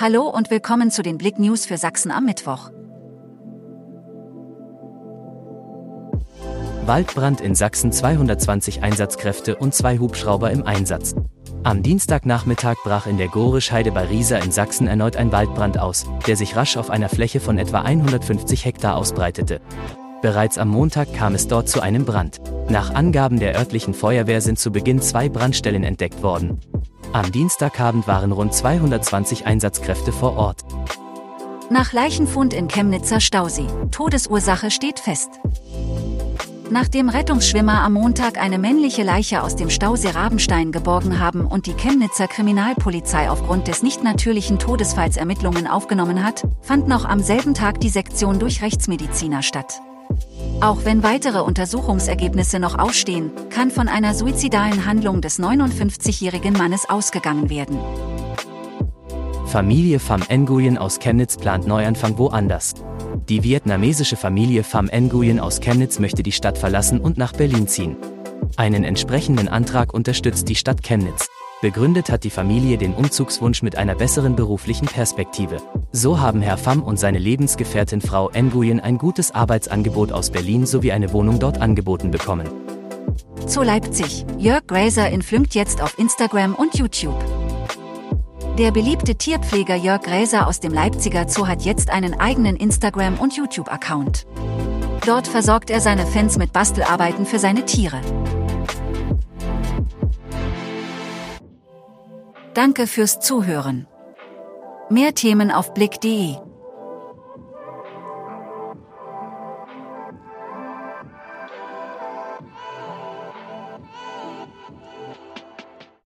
Hallo und willkommen zu den Blick News für Sachsen am Mittwoch. Waldbrand in Sachsen 220 Einsatzkräfte und zwei Hubschrauber im Einsatz. Am Dienstagnachmittag brach in der Gorisch-Heide bei Riesa in Sachsen erneut ein Waldbrand aus, der sich rasch auf einer Fläche von etwa 150 Hektar ausbreitete. Bereits am Montag kam es dort zu einem Brand. Nach Angaben der örtlichen Feuerwehr sind zu Beginn zwei Brandstellen entdeckt worden. Am Dienstagabend waren rund 220 Einsatzkräfte vor Ort. Nach Leichenfund in Chemnitzer Stausee. Todesursache steht fest. Nachdem Rettungsschwimmer am Montag eine männliche Leiche aus dem Stausee Rabenstein geborgen haben und die Chemnitzer Kriminalpolizei aufgrund des nicht natürlichen Todesfalls Ermittlungen aufgenommen hat, fand noch am selben Tag die Sektion durch Rechtsmediziner statt. Auch wenn weitere Untersuchungsergebnisse noch ausstehen, kann von einer suizidalen Handlung des 59-jährigen Mannes ausgegangen werden. Familie Pham Nguyen aus Chemnitz plant Neuanfang woanders. Die vietnamesische Familie Pham Nguyen aus Chemnitz möchte die Stadt verlassen und nach Berlin ziehen. Einen entsprechenden Antrag unterstützt die Stadt Chemnitz. Begründet hat die Familie den Umzugswunsch mit einer besseren beruflichen Perspektive. So haben Herr Pham und seine Lebensgefährtin Frau Nguyen ein gutes Arbeitsangebot aus Berlin sowie eine Wohnung dort angeboten bekommen. Zu Leipzig. Jörg Graser inflümmt jetzt auf Instagram und YouTube. Der beliebte Tierpfleger Jörg Gräser aus dem Leipziger Zoo hat jetzt einen eigenen Instagram- und YouTube-Account. Dort versorgt er seine Fans mit Bastelarbeiten für seine Tiere. Danke fürs Zuhören. Mehr Themen auf blick.de